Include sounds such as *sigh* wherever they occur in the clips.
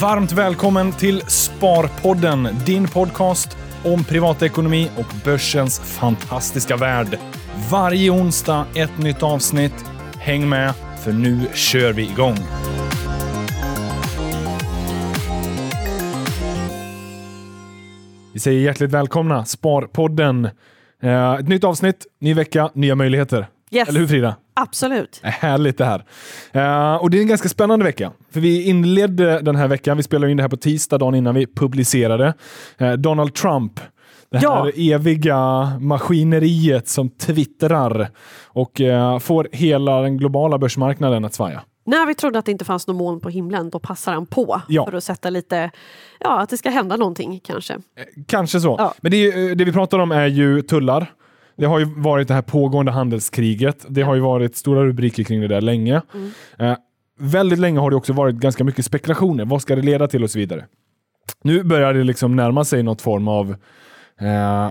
Varmt välkommen till Sparpodden, din podcast om privatekonomi och börsens fantastiska värld. Varje onsdag ett nytt avsnitt. Häng med, för nu kör vi igång. Vi säger hjärtligt välkomna, Sparpodden. Eh, ett nytt avsnitt, ny vecka, nya möjligheter. Yes. Eller hur Frida? Absolut. Är Härligt det här. Eh, och det är en ganska spännande vecka. För vi inledde den här veckan, vi spelade in det här på tisdag, dagen innan vi publicerade. Eh, Donald Trump, det här Ja. eviga maskineriet som twittrar och eh, får hela den globala börsmarknaden att svaja. När vi trodde att det inte fanns någon moln på himlen, då passar han på Ja. för att sätta lite, ja, att det ska hända någonting kanske. Kanske så. Ja. Men det, det vi pratar om är ju tullar. Det har ju varit det här pågående handelskriget. Det har ju varit stora rubriker kring det där länge. Eh, väldigt länge har det också varit ganska mycket spekulationer. Vad ska det leda till och så vidare. Nu börjar det liksom närma sig något form av eh,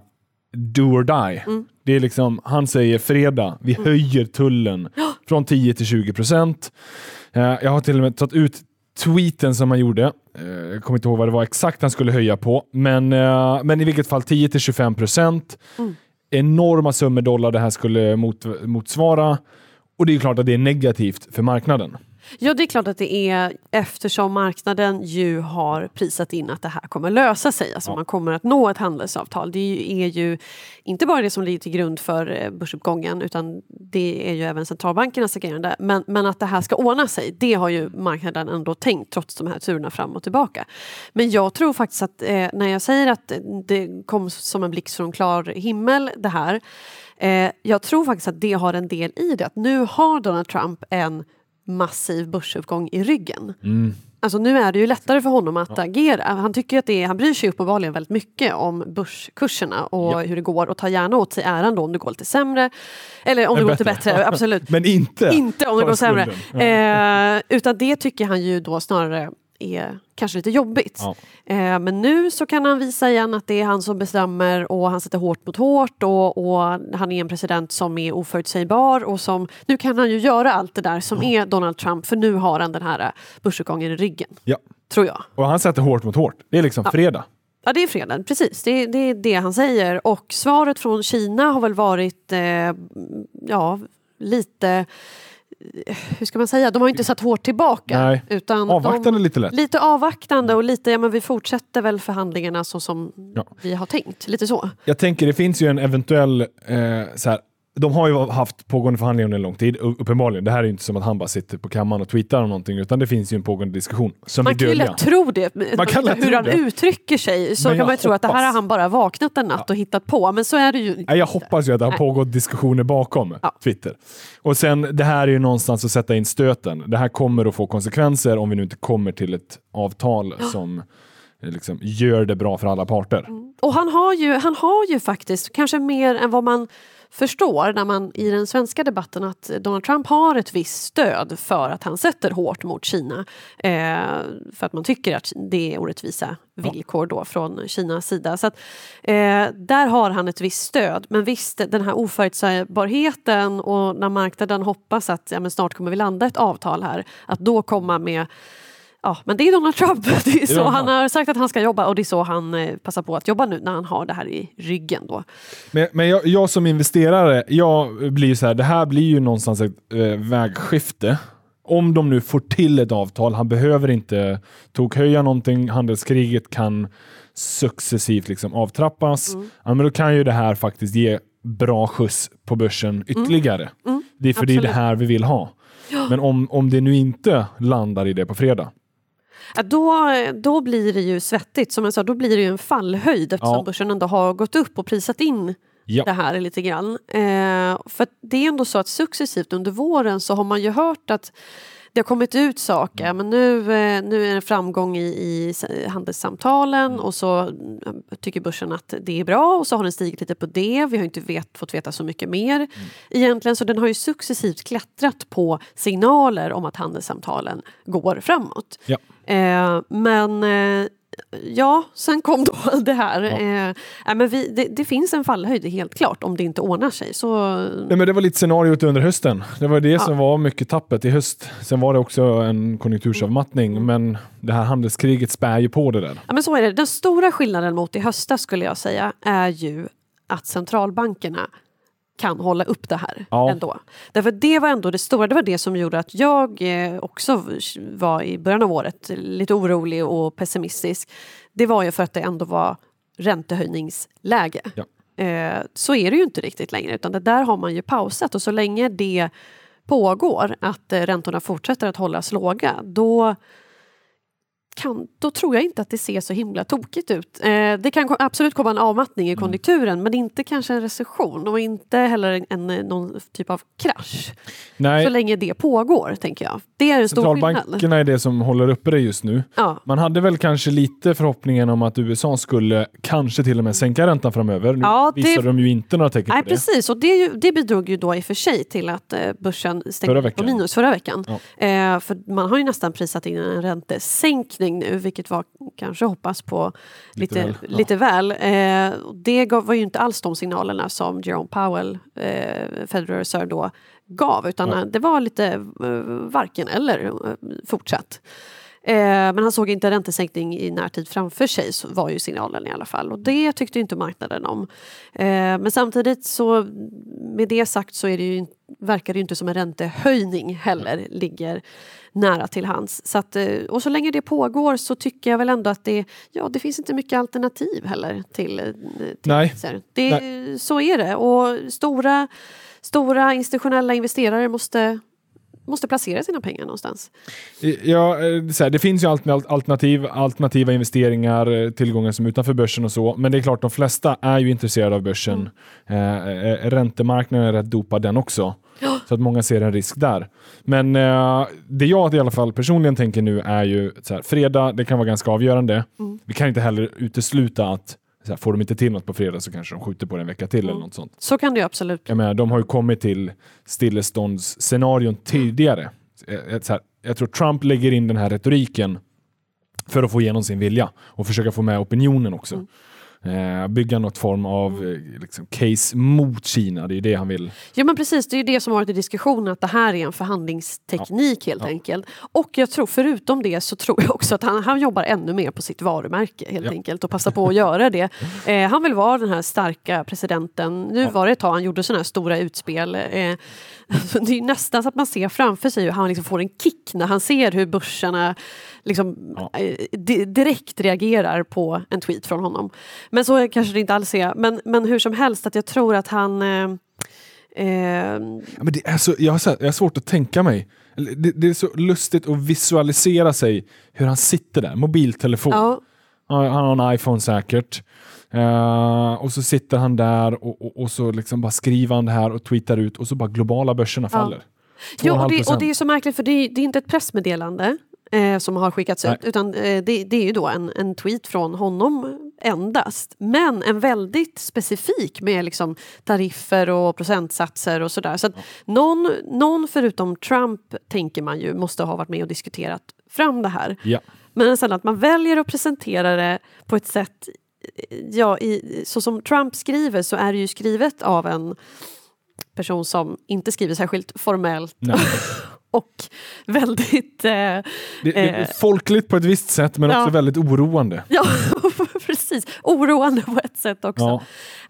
do or die. Det är liksom, han säger fredag, vi höjer tullen från 10 till 20 procent. Eh, jag har till och med tagit ut tweeten som han gjorde. Eh, jag kommer inte ihåg vad det var exakt han skulle höja på, men, eh, men i vilket fall 10 till 25 procent. Enorma summor dollar det här skulle mot, motsvara. Och det är klart att det är negativt för marknaden. Ja, det är klart att det är eftersom marknaden ju har prisat in att det här kommer lösa sig. Alltså man kommer att nå ett handelsavtal. Det är ju, är ju inte bara det som ligger till grund för eh, börsuppgången utan det är ju även centralbankernas agerande. Men, men att det här ska ordna sig, det har ju marknaden ändå tänkt trots de här turerna fram och tillbaka. Men jag tror faktiskt att eh, när jag säger att det kom som en blixt från klar himmel det här. Eh, jag tror faktiskt att det har en del i det. Att nu har Donald Trump en massiv börsuppgång i ryggen. Alltså nu är det ju lättare för honom att agera. Han, tycker att det är, han bryr sig uppenbarligen väldigt mycket om börskurserna och Ja. hur det går och tar gärna åt sig äran då om det går lite sämre. Eller om det går lite bättre. absolut. *laughs* Men inte, Inte om det går sämre. Eh, utan det tycker han ju då snarare är kanske lite jobbigt. Ja. Eh, men nu så kan han visa igen att det är han som bestämmer och han sätter hårt mot hårt och, och han är en president som är oförutsägbar och som nu kan han ju göra allt det där som är Donald Trump för nu har han den här eh, börsuppgången i ryggen. Ja. Tror jag. Och han sätter hårt mot hårt. Det är liksom fredag. Ja, det är fredag, precis. Det, det är det han säger. Och svaret från Kina har väl varit, eh, ja, lite... Hur ska man säga? De har inte satt hårt tillbaka. Nej. Utan Avvaktande de, lite lätt. Lite avvaktande och lite, ja men vi fortsätter väl förhandlingarna så som Ja. vi har tänkt. Lite så. Jag tänker det finns ju en eventuell, eh, så här, de har ju haft pågående förhandlingar under en lång tid, uppenbarligen. Det här är inte som att han bara sitter på kammaren och tweetar om någonting, utan det finns ju en pågående diskussion som Man är kan ju dödliga. lätt tro det. Man kan lätt hur han det. uttrycker sig så Men kan man ju tro att det här hoppas- har han bara vaknat en natt och hittat på. Men så är det ju inte. Nej, jag hoppas ju att det har Nej. pågått diskussioner bakom Ja. Twitter. Och sen, det här är ju någonstans att sätta in stöten. Det här kommer att få konsekvenser om vi nu inte kommer till ett avtal som eh, liksom, gör det bra för alla parter. Och han har, ju, han har ju faktiskt, kanske mer än vad man förstår när man i den svenska debatten att Donald Trump har ett visst stöd för att han sätter hårt mot Kina. Eh, för att man tycker att det är orättvisa villkor då från Kinas sida. Så att, eh, där har han ett visst stöd. Men visst, den här oförutsägbarheten och när marknaden hoppas att ja, men snart kommer vi landa ett avtal här, att då komma med Ja, men det är Donald Trump. *laughs* Det är så han har sagt att han ska jobba och det är så han eh, passar på att jobba nu när han har det här i ryggen. Då. Men, men jag, jag som investerare, jag blir så här, det här blir ju någonstans ett eh, vägskifte. Om de nu får till ett avtal, han behöver inte tokhöja någonting, handelskriget kan successivt liksom avtrappas. Ja, men då kan ju det här faktiskt ge bra skjuts på börsen ytterligare. det är för det är det absolut. här vi vill ha. Men om, om det nu inte landar i det på fredag, då, då blir det ju svettigt. Som jag sa, då blir det ju en fallhöjd eftersom Ja. börsen ändå har gått upp och prisat in ja. det här lite grann. Eh, för det är ändå så att successivt under våren så har man ju hört att det har kommit ut saker, men nu, eh, nu är det framgång i, i handelssamtalen och så mm, tycker börsen att det är bra och så har den stigit lite på det. Vi har inte vet, fått veta så mycket mer egentligen, så den har ju successivt klättrat på signaler om att handelssamtalen går framåt. Ja. Eh, men eh, ja, sen kom då *laughs* det här. Ja. Eh, men vi, det, det, finns en fallhöjd helt klart om det inte ordnar sig. Så... Nej, men det var lite scenariot under hösten. Det var det ja. som var mycket tappet i höst. Sen var det också en konjunktursavmattning, mm. men det här handelskriget spär ju på det där. Ja, men så är det. Den stora skillnaden mot i höstas skulle jag säga är ju att centralbankerna kan hålla upp det här ja. ändå. Därför det var ändå det stora, det var det som gjorde att jag eh, också var i början av året lite orolig och pessimistisk. Det var ju för att det ändå var räntehöjningsläge. Ja. Eh, så är det ju inte riktigt längre utan det där har man ju pausat och så länge det pågår att eh, räntorna fortsätter att hållas låga då kan, då tror jag inte att det ser så himla tokigt ut. Eh, det kan absolut komma en avmattning i mm. konjunkturen mm. men inte kanske en recession och inte heller en, en, någon typ av krasch. Nej. Så länge det pågår, tänker jag. Det är en stor skillnad. Centralbankerna är det som håller uppe det just nu. Ja. Man hade väl kanske lite förhoppningen om att USA skulle kanske till och med sänka räntan framöver. Nu ja, det... visade de ju inte några tecken Nej, på det. Precis, och det, det bidrog ju då i och för sig till att eh, börsen stängde på minus förra veckan. Ja. Eh, för man har ju nästan prisat in en räntesänkning ökning nu, vilket var kanske hoppas på lite, lite väl. Ja. Lite väl. Eh, det gav, var ju inte alls de signalerna som Jerome Powell, eh, Federal Reserve, då gav, utan ja. det var lite eh, varken eller eh, fortsatt. Eh, men han såg inte räntesänkning i närtid framför sig, var ju signalen i alla fall. Och det tyckte inte marknaden om. Eh, men samtidigt så, med det sagt så är det ju, verkar det ju inte som en räntehöjning heller ligger nära till hands. Så att, eh, och så länge det pågår så tycker jag väl ändå att det, ja, det finns inte mycket alternativ heller till, till Nej. Det, Nej. Så är det. Och stora, stora institutionella investerare måste måste placera sina pengar någonstans. Ja, eh, så här, det finns ju alternativ, alternativa investeringar, eh, tillgångar som utanför börsen och så, men det är klart de flesta är ju intresserade av börsen. Mm. Eh, räntemarknaden är rätt dopad den också. Ja. Så att många ser en risk där. Men eh, det jag i alla fall personligen tänker nu är ju så här, fredag, det kan vara ganska avgörande. Mm. Vi kan inte heller utesluta att här, får de inte till något på fredag så kanske de skjuter på det en vecka till mm. eller något sånt. Så kan det absolut Jag menar, de har ju kommit till stilleståndsscenarion tidigare. Så här, jag tror Trump lägger in den här retoriken för att få igenom sin vilja och försöka få med opinionen också. Mm eh, bygga något form av mm. eh, liksom, case mot Kina. Det är det han vill. Ja men precis, det är det som har varit i diskussionen att det här är en förhandlingsteknik ja. helt ja. enkelt. Och jag tror förutom det så tror jag också att han, han jobbar ännu mer på sitt varumärke helt ja. enkelt och passar på att göra det. *laughs* Eh, han vill vara den här starka presidenten. Nu var det ett tag han gjorde sådana här stora utspel. Eh, det är nästan så att man ser framför sig hur han liksom får en kick när han ser hur börserna liksom. Eh, direkt reagerar på en tweet från honom. Men så kanske det inte alls är. Men, men hur som helst, att jag tror att han... Eh, eh, ja, men det är så, jag, har, jag har svårt att tänka mig. Det, det, är så lustigt att visualisera sig hur han sitter där, mobiltelefon. Ja. Han har en iPhone säkert. Uh, och så sitter han där och, och, och, så liksom bara skriver han det här och tweetar ut och så bara globala börserna faller. Ja. Jo, och det, och det är så märkligt för det är, det är inte ett pressmeddelande eh, som har skickats Nej. ut utan eh, det, det, är ju då en, en tweet från honom endast. Men en väldigt specifik med liksom tariffer och procentsatser och sådär. Så att någon, någon förutom Trump tänker man ju måste ha varit med och diskuterat fram det här. Ja. Men sen att man väljer att presentera det på ett sätt ja, i, så som Trump skriver så är det ju skrivet av en person som inte skriver särskilt formellt *laughs* och väldigt... Eh, det, det, eh, folkligt på ett visst sätt men ja. också väldigt oroande. Ja, *laughs* precis. Oroande på ett sätt också.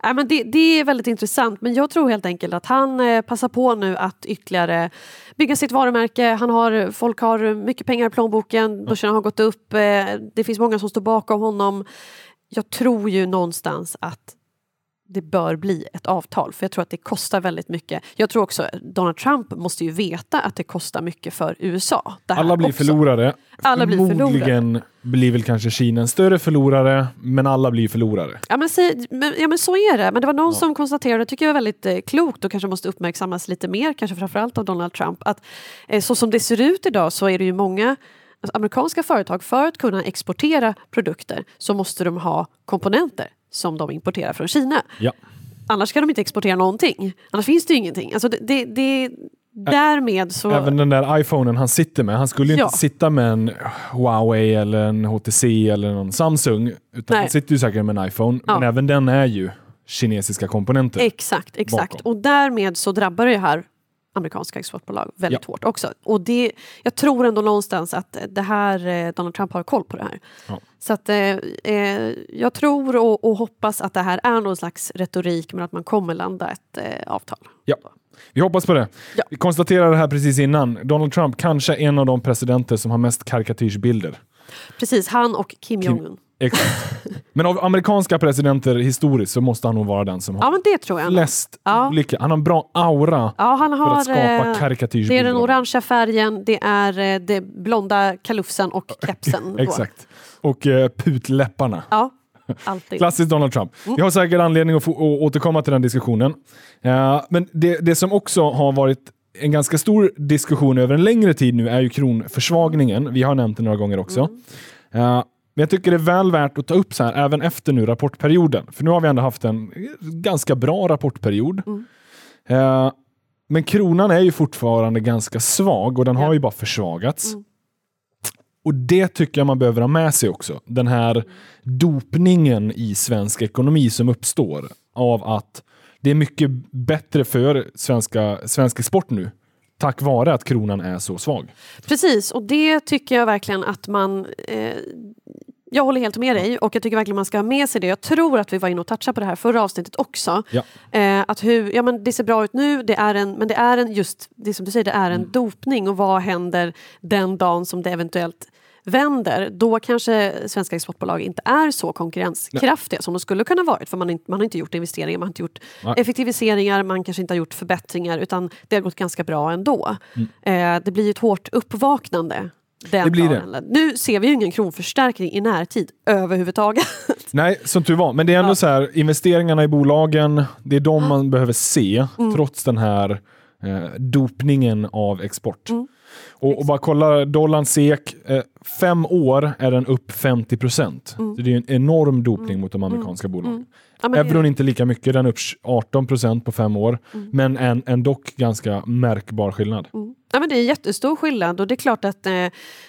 Ja. Äh, men det, det, är väldigt intressant men jag tror helt enkelt att han eh, passar på nu att ytterligare bygga sitt varumärke. Han har, folk har mycket pengar i plånboken, börsen har gått upp, eh, det finns många som står bakom honom. Jag tror ju någonstans att det bör bli ett avtal för jag tror att det kostar väldigt mycket. Jag tror också Donald Trump måste ju veta att det kostar mycket för USA. Alla blir också. förlorare. Alla blir Förmodligen blir väl kanske Kina en större förlorare, men alla blir förlorare. Ja men, se, men, ja, men så är det. Men det var någon ja. som konstaterade, det tycker jag är väldigt eh, klokt och kanske måste uppmärksammas lite mer, kanske framförallt av Donald Trump, att eh, så som det ser ut idag så är det ju många alltså, amerikanska företag, för att kunna exportera produkter så måste de ha komponenter som de importerar från Kina. Ja. Annars kan de inte exportera någonting. Annars finns det ju ingenting. Alltså det, det, det, därmed så... Även den där iPhonen han sitter med, han skulle ju Ja. inte sitta med en Huawei eller en HTC eller någon Samsung, utan Nej. han sitter ju säkert med en iPhone. Ja. Men även den är ju kinesiska komponenter. Exakt, exakt. bakom. Och därmed så drabbar det här amerikanska exportbolag väldigt hårt också. Och det, jag tror ändå någonstans att det här, eh, Donald Trump har koll på det här. Ja. Så att, eh, eh, jag tror och, och hoppas att det här är någon slags retorik men att man kommer landa ett eh, avtal. Ja. Vi hoppas på det. Ja. Vi konstaterade det här precis innan. Donald Trump kanske är en av de presidenter som har mest karikatyrsbilder. Precis, han och Kim, Kim- Jong-Un. Exakt. *laughs* Men av amerikanska presidenter historiskt så måste han nog vara den som har Ja men det tror jag. flest Ja. olika. Han har en bra aura Ja, han för har, att skapa eh, det karikatyrsbilder. är den orangea färgen, det är eh, det blonda kalufsen och *laughs* kepsen. Exakt. Och eh, putläpparna. Ja, alltid. *laughs* Klassiskt Donald Trump. Mm. Vi har säkert anledning att, få, att återkomma till den diskussionen. Men det, det som också har varit en ganska stor diskussion över en längre tid nu är ju kronförsvagningen. Vi har nämnt det några gånger också. Mm. Men jag tycker det är väl värt att ta upp så här även efter nu rapportperioden. För nu har vi ändå haft en ganska bra rapportperiod. Mm. Eh, men kronan är ju fortfarande ganska svag och den har Ja. ju bara försvagats. Mm. Och det tycker jag man behöver ha med sig också. Den här dopningen i svensk ekonomi som uppstår av att det är mycket bättre för svenska, svensk export nu tack vare att kronan är så svag. Precis, och det tycker jag verkligen att man... Eh, jag håller helt med dig och jag tycker verkligen man ska ha med sig det. Jag tror att vi var inne och touchade på det här förra avsnittet också. Ja. Eh, att hur, ja, men det ser bra ut nu, det är en, men det är en just det som du säger, det är en Mm. dopning och vad händer den dagen som det eventuellt vänder? Då kanske svenska exportbolag inte är så konkurrenskraftiga som de skulle kunna varit för man, har inte- man har inte gjort investeringar, man har inte gjort Nej. effektiviseringar, man kanske inte har gjort förbättringar utan det har gått ganska bra ändå. Mm. Eh, det blir ett hårt uppvaknande den Det blir det. Nu ser vi ju ingen kronförstärkning i närtid överhuvudtaget. *laughs* Nej, som tur var. Men det är ändå Ja. så här, investeringarna i bolagen, det är de man behöver se Mm. trots den här eh, dopningen av export. Mm. Och, och bara kolla dollarn SEK, eh, fem år är den upp 50 procent. Mm. Så det är en enorm dopning mot de amerikanska bolagen. Ja, men det- Euron inte lika mycket, den är upp 18 procent på fem år. Mm. Men en, en dock ganska märkbar skillnad. Ja, men det är jättestor skillnad och det är klart att eh,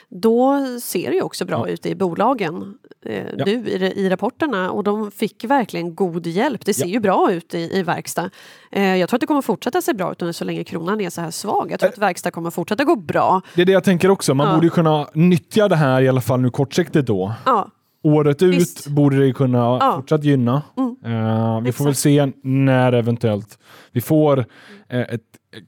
då ser det ju också bra Ja. ut i bolagen eh, Ja. nu i, i rapporterna och de fick verkligen god hjälp. Det ser Ja. ju bra ut i, i verkstad. Eh, jag tror att det kommer fortsätta se bra ut under så länge kronan är så här svag. Jag tror att verkstad kommer fortsätta gå bra. Det är det jag tänker också. Man borde ju kunna nyttja det här i alla fall nu kortsiktigt då. Ja, Året ut Visst. borde det kunna Ja. fortsatt gynna. Mm. Eh, vi får väl se när eventuellt vi får eh, ett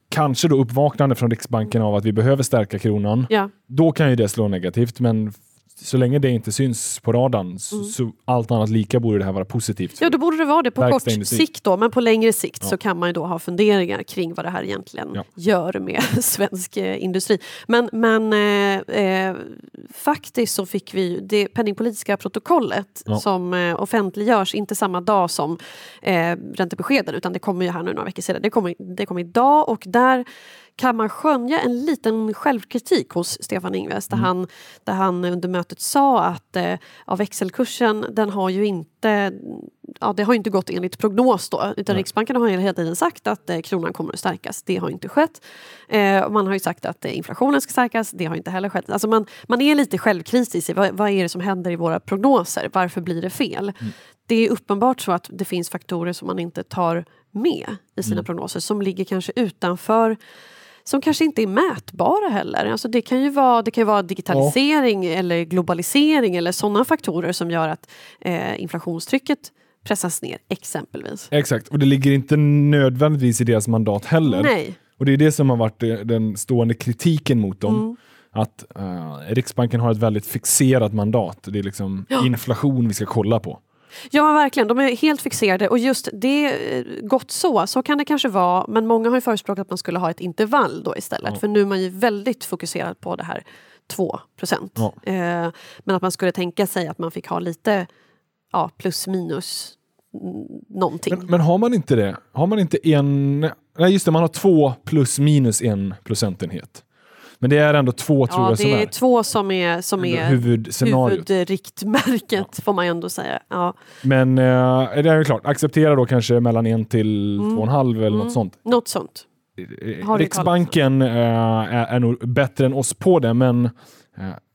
kanske då uppvaknande från Riksbanken av att vi behöver stärka kronan. ja. Då kan ju det slå negativt, men så länge det inte syns på radarn så, så allt annat lika borde det här vara positivt. Mm. Ja, då borde det vara det på kort sikt då, men på längre sikt Ja. så kan man ju då ha funderingar kring vad det här egentligen Ja. gör med *laughs* svensk eh, industri. Men, men eh, eh, faktiskt så fick vi det penningpolitiska protokollet Ja. som eh, offentliggörs inte samma dag som eh, räntebeskeden utan det kommer ju här nu några veckor sedan. Det kommer, det kommer idag och där kan man skönja en liten självkritik hos Stefan Ingves där, han, där han under mötet sa att eh, ja, växelkursen den har ju inte ja, det har inte gått enligt prognos då utan Nej. Riksbanken har hela tiden sagt att eh, kronan kommer att stärkas. Det har inte skett. Eh, man har ju sagt att eh, inflationen ska stärkas. Det har inte heller skett. Alltså man, man är lite självkritisk i vad, vad är det som händer i våra prognoser? Varför blir det fel? Det är uppenbart så att det finns faktorer som man inte tar med i sina prognoser som ligger kanske utanför som kanske inte är mätbara heller. Alltså det kan ju vara, det kan vara digitalisering eller globalisering eller sådana faktorer som gör att eh, inflationstrycket pressas ner exempelvis. Exakt, och det ligger inte nödvändigtvis i deras mandat heller. Nej. Och det är det som har varit den stående kritiken mot dem. Mm. Att eh, Riksbanken har ett väldigt fixerat mandat. Det är liksom Ja. inflation vi ska kolla på. Ja, verkligen. De är helt fixerade och just det, eh, gott så, så kan det kanske vara. Men många har ju förespråkat att man skulle ha ett intervall då istället. Ja. För nu är man ju väldigt fokuserad på det här 2 procent. Eh, men att man skulle tänka sig att man fick ha lite ja, plus minus mm, någonting. Men, men har man inte det? Har man inte en... Nej just det, man har två plus minus en procentenhet. Men det är ändå två tror ja, jag som det är är två som är, som är huvudscenariot. huvudriktmärket får man ju ändå säga. Ja. Men eh, det är ju klart, acceptera då kanske mellan en till två och en halv eller något sånt. Något sånt. eh, Har Riksbanken eh, är, är nog bättre än oss på det, men eh,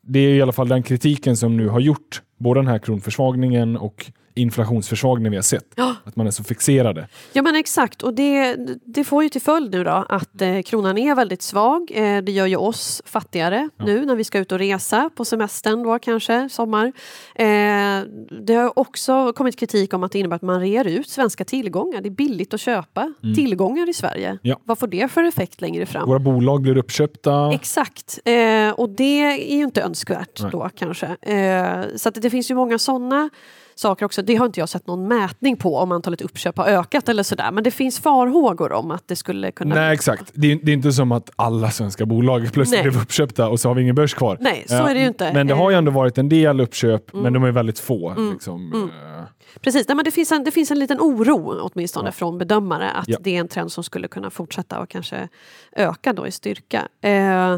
det är i alla fall den kritiken som nu har gjort både den här kronförsvagningen och inflationsförsvagningen vi har sett. Ja. Att man är så fixerade. Ja men exakt och det, det får ju till följd nu då att eh, kronan är väldigt svag. Eh, det gör ju oss fattigare nu när vi ska ut och resa på semestern då kanske, sommar. Eh, det har också kommit kritik om att det innebär att man rear ut svenska tillgångar. Det är billigt att köpa tillgångar i Sverige. Ja. Vad får det för effekt längre fram? Våra bolag blir uppköpta. Exakt, eh, och det är ju inte önskvärt Nej. då kanske. Eh, så att det finns ju många sådana saker också. Det har inte jag sett någon mätning på om antalet uppköp har ökat eller sådär. Men det finns farhågor om att det skulle kunna... Nej, exakt. Det är, det är inte som att alla svenska bolag *laughs* plötsligt Nej. blev uppköpta och så har vi ingen börs kvar. Nej, så Eh, är det ju inte. Mm. Men det har ju ändå varit en del uppköp, men de är väldigt få. Liksom. Eh, Precis, Nej, men det, finns en, det finns en liten oro åtminstone Ja. från bedömare att Ja. det är en trend som skulle kunna fortsätta och kanske öka då i styrka. Eh,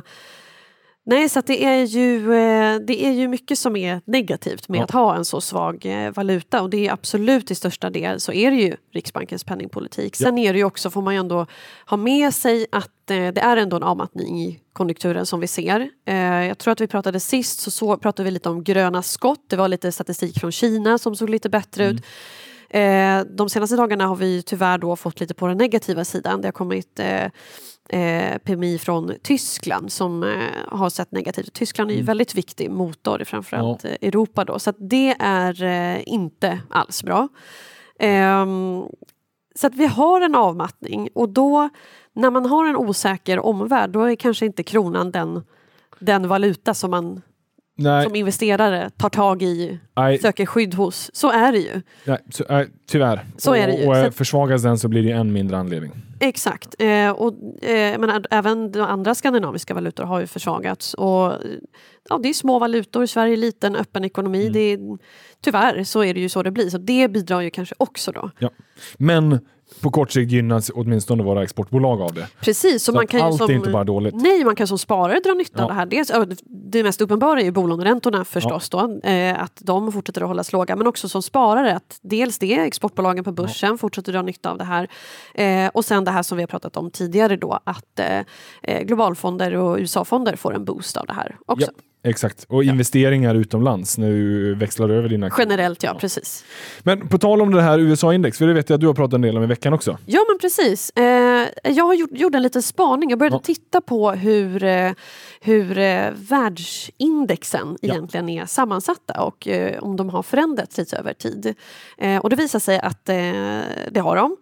nej, så det, är ju, eh, det är ju mycket som är negativt med Ja. att ha en så svag eh, valuta och det är absolut till största del så är det ju Riksbankens penningpolitik. Sen är det ju också, får man ju ändå ha med sig att eh, det är ändå en avmattning i konjunkturen som vi ser. Jag tror att vi pratade sist så, så pratade vi lite om gröna skott. Det var lite statistik från Kina som såg lite bättre ut. Eh, de senaste dagarna har vi tyvärr då fått lite på den negativa sidan. Det har kommit eh, PMI från Tyskland som eh, har sett negativt. Tyskland är ju väldigt viktig motor i framförallt Ja. eh, Europa då, så det är eh, inte alls bra. Ehm, så att vi har en avmattning och då när man har en osäker omvärld då är kanske inte kronan den, den valuta som man nej, som investerare tar tag i, nej, söker skydd hos. Så är det ju. nej, så, nej, tyvärr. Så är det ju. Och, eh, försvagas den så blir det ju en mindre anledning. Exakt. Eh, och, eh, men även de andra skandinaviska valutor har ju försvagats. Och, eh, ja, det är små valutor, Sverige är liten, öppen ekonomi. Mm. Det är, tyvärr så är det ju så det blir. Så det bidrar ju kanske också då. Ja. Men på kort sikt gynnas åtminstone våra exportbolag av det. Precis, så, Så man kan ju allt som, är inte bara dåligt. Nej, man kan som sparare dra nytta Ja. av det här. Dels, ja, det mest uppenbara är ju bolåneräntorna förstås då, eh, att de fortsätter att hållas låga. Men också som sparare att dels det, exportbolagen på börsen fortsätter dra nytta av det här. Eh, och sen det här som vi har pratat om tidigare då, att eh, globalfonder och USA-fonder får en boost av det här också. Ja, exakt. Och investeringar utomlands du växlar över dina... Generellt, ja, precis. Men på tal om det här USA-index, för det vet jag att du har pratat en del om i veckan också. Ja men precis. Eh, jag har gjort, gjort en liten spaning. Jag började Ja. titta på hur, eh, hur eh, världsindexen Ja. egentligen är sammansatta och eh, om de har förändrats lite över tid. Eh, och det visar sig att eh, det har de.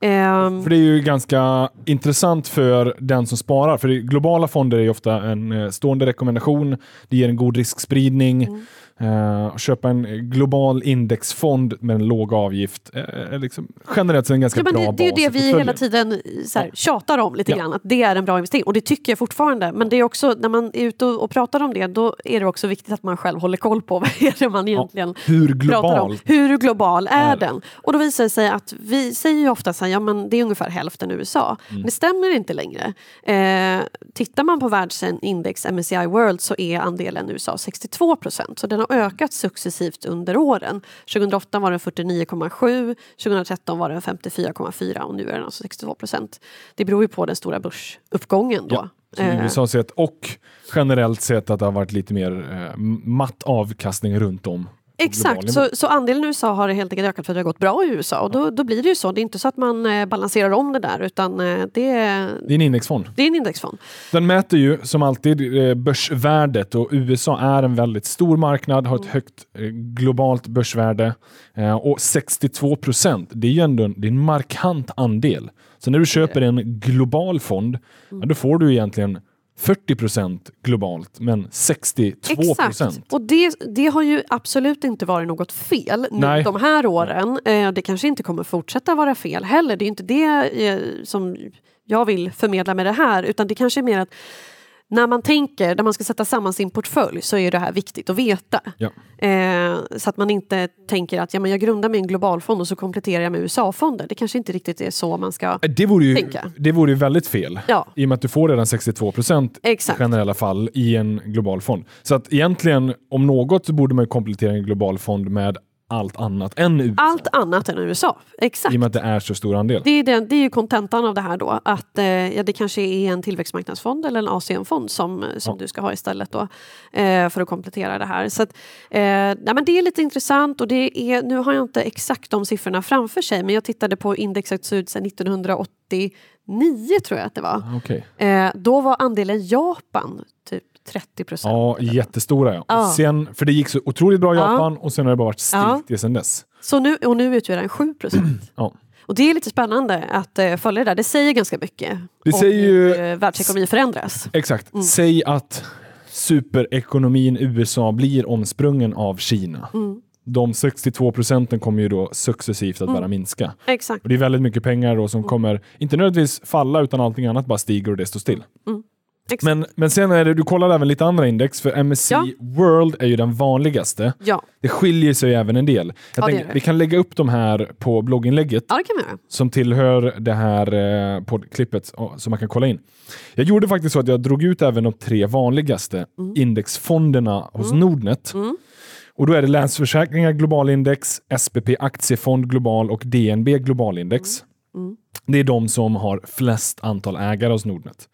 Ehm, För det är ju ganska intressant för den som sparar. För globala fonder är ofta en eh, stående rekommendation. Det ger en god riskspridning. Mm. Eh, att köpa en global indexfond med en låg avgift eh, är liksom generellt sett en ganska Ja, men bra det, det är ju bas det vi hela tiden så här, tjatar om lite Ja. grann, att det är en bra investering. Och det tycker jag fortfarande. Men det är också, när man är ute och, och pratar om det, då är det också viktigt att man själv håller koll på *laughs* vad är det man egentligen Hur pratar om. Hur global är, är den? Och då visar det sig att vi säger ju ofta så här, ja men det är ungefär hälften USA. Mm. Det stämmer inte längre. Eh, tittar man på världsindex MSCI World så är andelen USA 62 procent. Så den har ökat successivt under åren. 2008 var den 49,7, 2013 var den 54,4 och nu är den alltså 62 procent. Det beror ju på den stora börsuppgången då. Ja, Så Eh, USA sett och generellt sett att det har varit lite mer eh, matt avkastning runt om. Exakt, så, så andelen USA har helt enkelt ökat för att det har gått bra i USA och då, då blir det ju så. Det är inte så att man eh, balanserar om det där utan eh, det, är- Det är en indexfond. det är en indexfond. Den mäter ju som alltid eh, börsvärdet och USA är en väldigt stor marknad, har ett Mm. högt eh, globalt börsvärde eh, och 62 procent, det är ju ändå en, det är en markant andel. Så när du köper en global fond, Mm. då får du egentligen 40 procent globalt, men 62 procent. Exakt, och det, det har ju absolut inte varit något fel nu Nej. de här åren. Eh, det kanske inte kommer fortsätta vara fel heller. Det är inte det eh, som jag vill förmedla med det här utan det kanske är mer att när man tänker, när man ska sätta samman sin portfölj så är det här viktigt att veta. Ja. Eh, så att man inte tänker att ja, men jag grundar en globalfond och så kompletterar jag med USA-fonder. Det kanske inte riktigt är så man ska... Det vore, ju, Tänka. det vore ju väldigt fel. Ja. I och med att du får redan 62 procent i generella fall i en global fond. Så att egentligen, om något, så borde man komplettera en global fond med allt annat än USA. Allt annat än USA, exakt. I och med att det är så stor andel. Det är, den, det är ju kontentan av det här då, att eh, ja, det kanske är en tillväxtmarknadsfond eller en ACM-fond som, som Ja. du ska ha istället då, eh, för att komplettera det här. Så att, eh, nej, men det är lite intressant och det är, nu har jag inte exakt de siffrorna framför sig men jag tittade på indexet såg ut sedan 1989 tror jag att det var. Okej. Eh, då var andelen Japan typ 30 procent. Ja, jättestora ja. Ja. Sen, för det gick så otroligt bra i Ja. Japan och sen har det bara varit Ja. stilt sen dess. Så nu, och nu utgör den 7 procent. *clears throat* Ja. Och det är lite spännande att eh, följa det där. Det säger ganska mycket Det om säger ju- hur eh, världsekonomin förändras. Exakt. Mm. Säg att superekonomin USA blir omsprungen av Kina. Mm. De 62 procenten kommer ju då successivt att bara minska. Exakt. Och det är väldigt mycket pengar då Mm. som kommer, inte nödvändigtvis falla, utan allting annat bara stiger och det står still. Exakt. Men, men sen är det, du kollar även lite andra index, för MSCI Ja. World är ju den vanligaste. Ja. Det skiljer sig även en del. Ja, tänker, vi kan lägga upp de här på blogginlägget som tillhör det här eh, poddklippet som man kan kolla in. Jag gjorde faktiskt så att jag drog ut även de tre vanligaste Mm. indexfonderna hos Nordnet. Och då är det Länsförsäkringar Globalindex, SPP Aktiefond Global och DNB Globalindex. Mm. Det är de som har flest antal ägare hos Nordnet.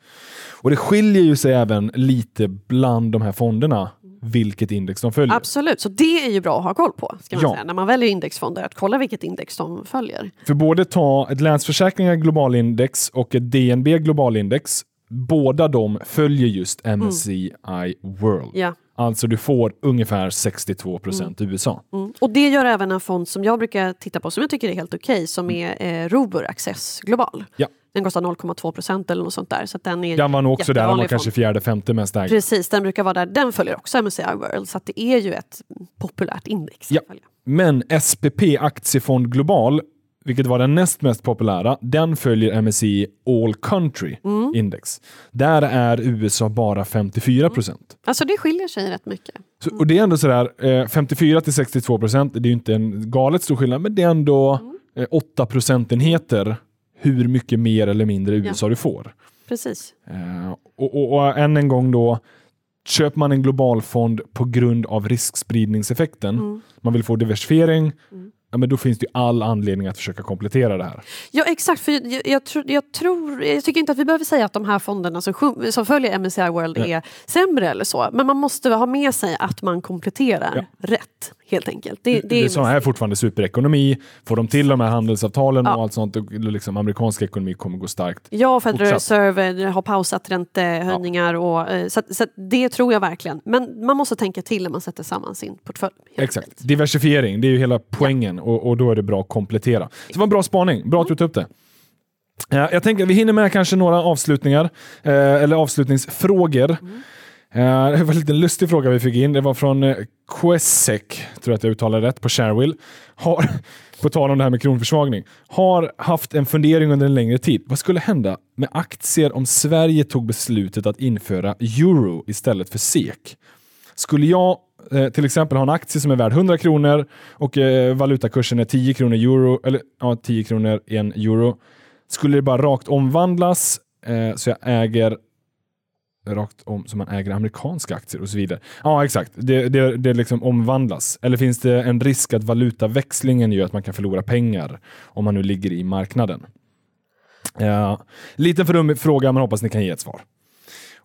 Och det skiljer ju sig även lite bland de här fonderna vilket index de följer. Absolut, så det är ju bra att ha koll på ska man Ja. säga, när man väljer indexfonder. Att kolla vilket index de följer. För både ta ett Länsförsäkringar globalindex och ett DNB globalindex, båda de följer just MSCI World. Ja. Alltså du får ungefär 62 procent USA. Mm. Och det gör även en fond som jag brukar titta på som jag tycker är helt okej som är eh, Robur Access Global. Ja. Den kostar 0,2 procent eller något sånt där. Så den är Den var nog också där, den var kanske fjärde, femte mest ägd. Precis, den brukar vara där. Den följer också MSCI World så att det är ju ett populärt index. Ja. Men SPP Aktiefond Global, vilket var den näst mest populära, den följer MSCI All Country Mm. Index. Där är USA bara 54 procent. Alltså det skiljer sig rätt mycket. Så, och det är ändå sådär, eh, 54 till 62 procent, det är ju inte en galet stor skillnad, men det är ändå eh, 8 procentenheter hur mycket mer eller mindre USA du får. Precis. Eh, och, och, och än en gång då, köper man en globalfond på grund av riskspridningseffekten, Mm. man vill få diversifiering, ja, men då finns det ju all anledning att försöka komplettera det här. Ja exakt, för jag, jag, tror, jag, tror, jag tycker inte att vi behöver säga att de här fonderna som, som följer MSCI World Nej. är sämre eller så. Men man måste ha med sig att man kompletterar Ja. rätt helt enkelt. Det, det, Det, är som är fortfarande superekonomi, får de till de här handelsavtalen Ja. och allt sånt, liksom amerikansk ekonomi kommer gå starkt. Ja, Federal. Reserve har pausat räntehöjningar och eh, så, så det tror jag verkligen. Men man måste tänka till när man sätter samman sin portfölj. helt Exakt. enkelt. Diversifiering, det är ju hela poängen och, och då är det bra att komplettera. Så det var en bra spaning, bra att du tog upp det. Eh, jag tänker att vi hinner med kanske några avslutningar, eh, eller avslutningsfrågor. Mm. Det var en liten lustig fråga vi fick in. Det var från Quesek, tror jag att jag uttalade rätt, på Sharewill. Har, *laughs* på tal om det här med kronförsvagning. Har haft en fundering under en längre tid. Vad skulle hända med aktier om Sverige tog beslutet att införa euro istället för SEK? Skulle jag eh, till exempel har en aktie som är värd 100 kronor och eh, valutakursen är 10 kronor euro, eller ja, 10 kronor en euro. Skulle det bara rakt omvandlas eh, så jag äger rakt om som man äger amerikanska aktier och så vidare. Ja, exakt. Det, det, det liksom omvandlas. Eller finns det en risk att valutaväxlingen gör att man kan förlora pengar om man nu ligger i marknaden? Eh, ja, liten för fråga, men hoppas ni kan ge ett svar.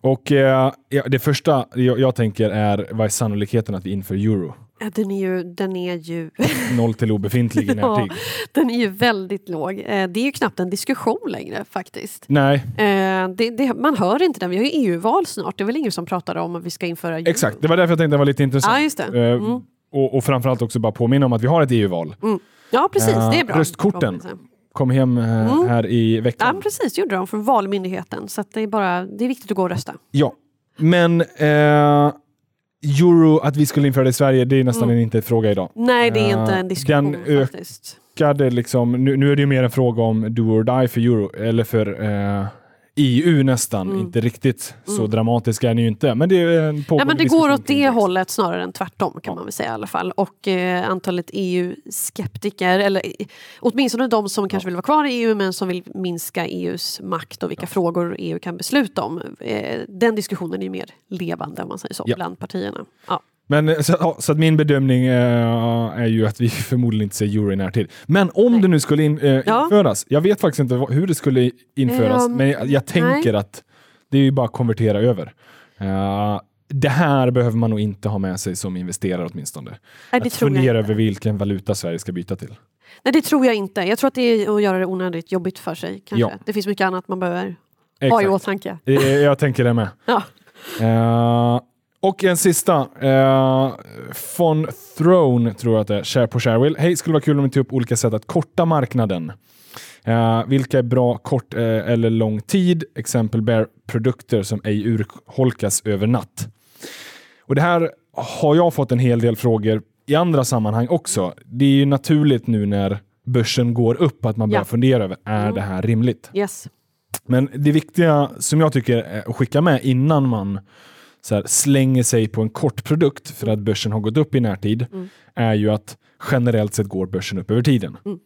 Och eh, Det första jag, jag tänker är, vad är sannolikheten att vi inför euro? Ja, den är ju, den är ju, *laughs* Noll till obefintlig *laughs* i Ja. den är ju väldigt låg. Eh, Det är ju knappt en diskussion längre faktiskt. Nej, Eh, det, det, man hör inte den. Vi har ju EU-val snart. Det är väl ingen som pratar om att vi ska införa euro? exakt. Det var därför jag tänkte det var lite intressant. Ja, just det. Eh, Mm. och, och framförallt också bara påminna om att vi har ett EU-val. Ja, precis. Det är Eh, bra. röstkorten. Kom hem eh, här i Ja, veckan. men precis. Det gjorde de från Valmyndigheten. Så det, är bara, det är viktigt att gå och rösta. Ja, men eh, euro, att vi skulle införa det i Sverige, det är nästan Mm. inte en fråga idag. Nej, det är Eh, inte en diskussion den faktiskt. Ökade liksom, nu, nu är det ju mer en fråga om do or die för euro, eller för eh, EU nästan. Mm. Inte riktigt så dramatisk är den ju inte, men det är en Ja, pågående men det går åt det hållet snarare än tvärtom kan man väl säga i alla fall. Och eh, antalet EU-skeptiker, eller eh, åtminstone de som kanske vill vara kvar i EU men som vill minska EUs makt och vilka frågor EU kan besluta om. Eh, den diskussionen är mer levande om man säger så Ja. bland partierna. Ja. Men eh, så, så att min bedömning eh, är ju att vi *laughs* förmodligen inte ser euro i närtid. Men om det nu skulle in, Ja. införas, jag vet faktiskt inte hur det skulle införas, Ehm, men jag, jag tänker nej. att det är ju bara att konvertera över. Eh, det här behöver man nog inte ha med sig som investerare åtminstone. Nej, det att tror jag fundera över vilken valuta Sverige ska byta till. Nej, det tror jag inte. Jag tror att det är att göra det onödigt jobbigt för sig. Kanske. Ja. Det finns mycket annat man behöver ha i Exakt. åtanke. Jag tänker det med. *laughs* Ja. Eh, och en sista. Uh, von Throne tror jag att det är. Share på Sharewill. Hej, skulle vara kul om ni tog upp olika sätt att korta marknaden. Eh, vilka är bra kort eh, eller lång tid? Exempel bär-produkter som ej urholkas över natt. Och det här har jag fått en hel del frågor i andra sammanhang också. Det är ju naturligt nu när börsen går upp att man börjar Ja. fundera över, är Mm. det här rimligt? Yes. Men det viktiga som jag tycker är att skicka med innan man så här, slänger sig på en kort produkt för att börsen har gått upp i närtid Mm. är ju att generellt sett går börsen upp över tiden. Mm.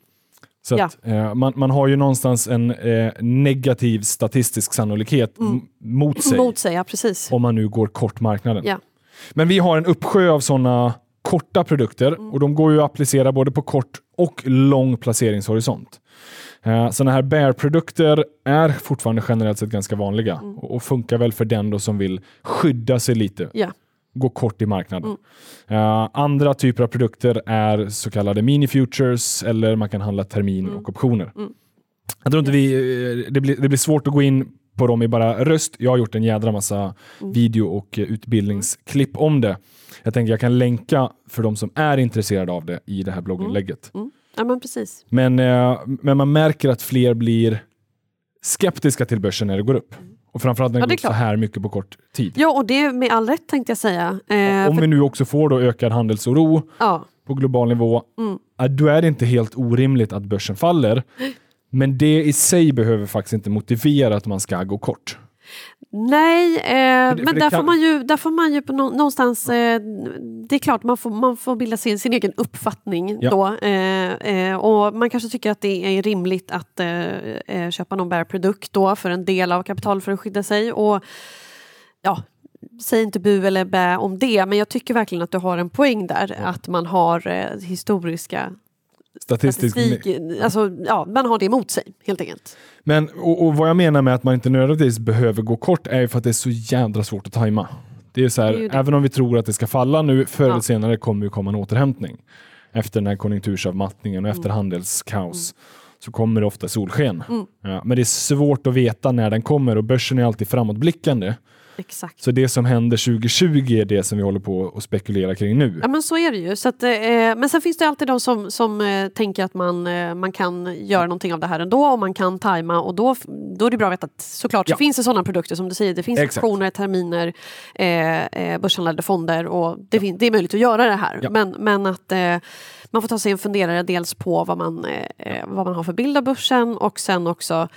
Så att, eh, man, man har ju någonstans en eh, negativ statistisk sannolikhet Mm. mot sig Mot sig, ja precis. om man nu går kort marknaden. Ja. Men vi har en uppsjö av sådana korta produkter Mm. och de går ju att applicera både på kort och lång placeringshorisont. Uh, sådana här bear-produkter är fortfarande generellt sett ganska vanliga Mm. och, funkar väl för den som vill skydda sig lite, Ja. gå kort i marknaden. Mm. Uh, andra typer av produkter är så kallade mini-futures eller man kan handla termin Mm. och optioner. Jag tror inte vi, eh, det, blir, det blir svårt att gå in på dem i bara röst. Jag har gjort en jädra massa Mm. video och eh, utbildningsklipp om det. Jag tänker jag kan länka för de som är intresserade av det i det här blogginlägget. Mm. Ja men precis. Men, eh, men man märker att fler blir skeptiska till börsen när det går upp. Och framförallt när det Ja, det går upp så här mycket på kort tid. Ja och det med all rätt tänkte jag säga. Eh, Om för, vi nu också får då ökad handelsoro ja, på global nivå, Mm. då är det inte helt orimligt att börsen faller. Men det i sig behöver faktiskt inte motivera att man ska gå kort. Nej, eh, det- men där, kan- får man ju, där får man ju på nå- någonstans, eh, det är klart man får, man får bilda sin, sin egen uppfattning Ja. då. Eh, eh, och man kanske tycker att det är rimligt att eh, eh, köpa någon bärprodukt då för en del av kapital för att skydda sig. Och ja, Säg inte bu eller bä om det, men jag tycker verkligen att du har en poäng där. Att man har eh, historiska Statistisk statistik, alltså, ja, man har det emot sig helt enkelt. Men och, och vad jag menar med att man inte nödvändigtvis behöver gå kort är ju för att det är så jädra svårt att tajma. Det är så här, Det är även om vi tror att det ska falla nu, förr eller Ja. senare kommer det komma en återhämtning. Efter den här konjunktursavmattningen och Mm. efter handelskaos så kommer det ofta solsken. Mm. Ja, men det är svårt att veta när den kommer och börsen är alltid framåtblickande. Exakt. Så det som händer 2020 är det som vi håller på att spekulera kring nu. Ja men så är det ju. Så att, eh, men sen finns det alltid de som, som eh, tänker att man, eh, man kan göra någonting av det här ändå och man kan tajma och då, då är det bra att veta att såklart Ja. så finns det sådana produkter som du säger. Det finns Exakt. optioner, terminer, eh, eh, börshandlade fonder och det, fin- det är möjligt att göra det här. Ja. Men, men att eh, man får ta sig en funderare dels på vad man, eh, vad man har för bild av börsen och sen också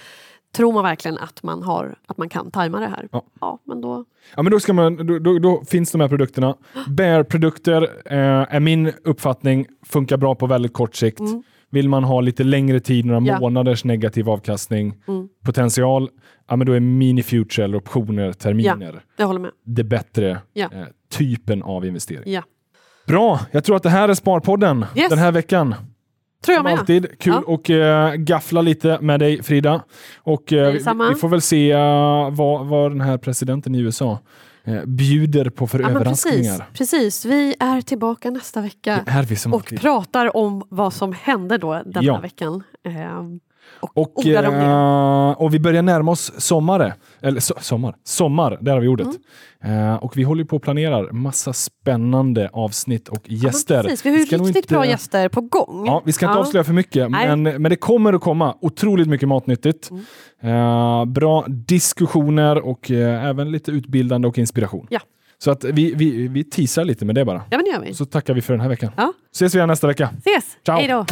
Tror man verkligen att man, har, att man kan tajma det här? Ja. men då... Ja, men då, ska man, då, då, då finns de här produkterna. Bear-produkter eh, är min uppfattning, funkar bra på väldigt kort sikt. Mm. Vill man ha lite längre tid, några Ja. månaders negativ avkastning, Mm. potential, ja, men då är mini-future eller optioner, terminer, Jag håller med. det bättre Ja. eh, typen av investering. Ja. Bra, jag tror att det här är Sparpodden Yes. den här veckan. Tror jag Som med. alltid, kul Ja. och eh, gaffla lite med dig Frida. Och eh, vi, vi får väl se eh, vad, vad den här presidenten i USA bjuder på för Ja, överraskningar. precis, precis, vi är tillbaka nästa vecka och alltid. pratar om vad som hände då denna Ja. veckan. Och, Och, eh, och vi börjar närma oss sommare. Eller so sommar. Sommar, där har vi ordet. Mm. Eh, och vi håller på och planerar massa spännande avsnitt och Ja, gäster. precis, vi har ju nog riktigt inte- bra gäster på gång. Ja, vi ska inte Ja. avslöja för mycket, men, men det kommer att komma otroligt mycket matnyttigt. Mm. Eh, bra diskussioner och eh, även lite utbildande och inspiration. Ja. Så att vi, vi, vi teasar lite med det bara. Ja, men det gör vi. Så tackar vi för den här veckan. Ja. Ses vi igen nästa vecka. Ses! Ciao. Hej då!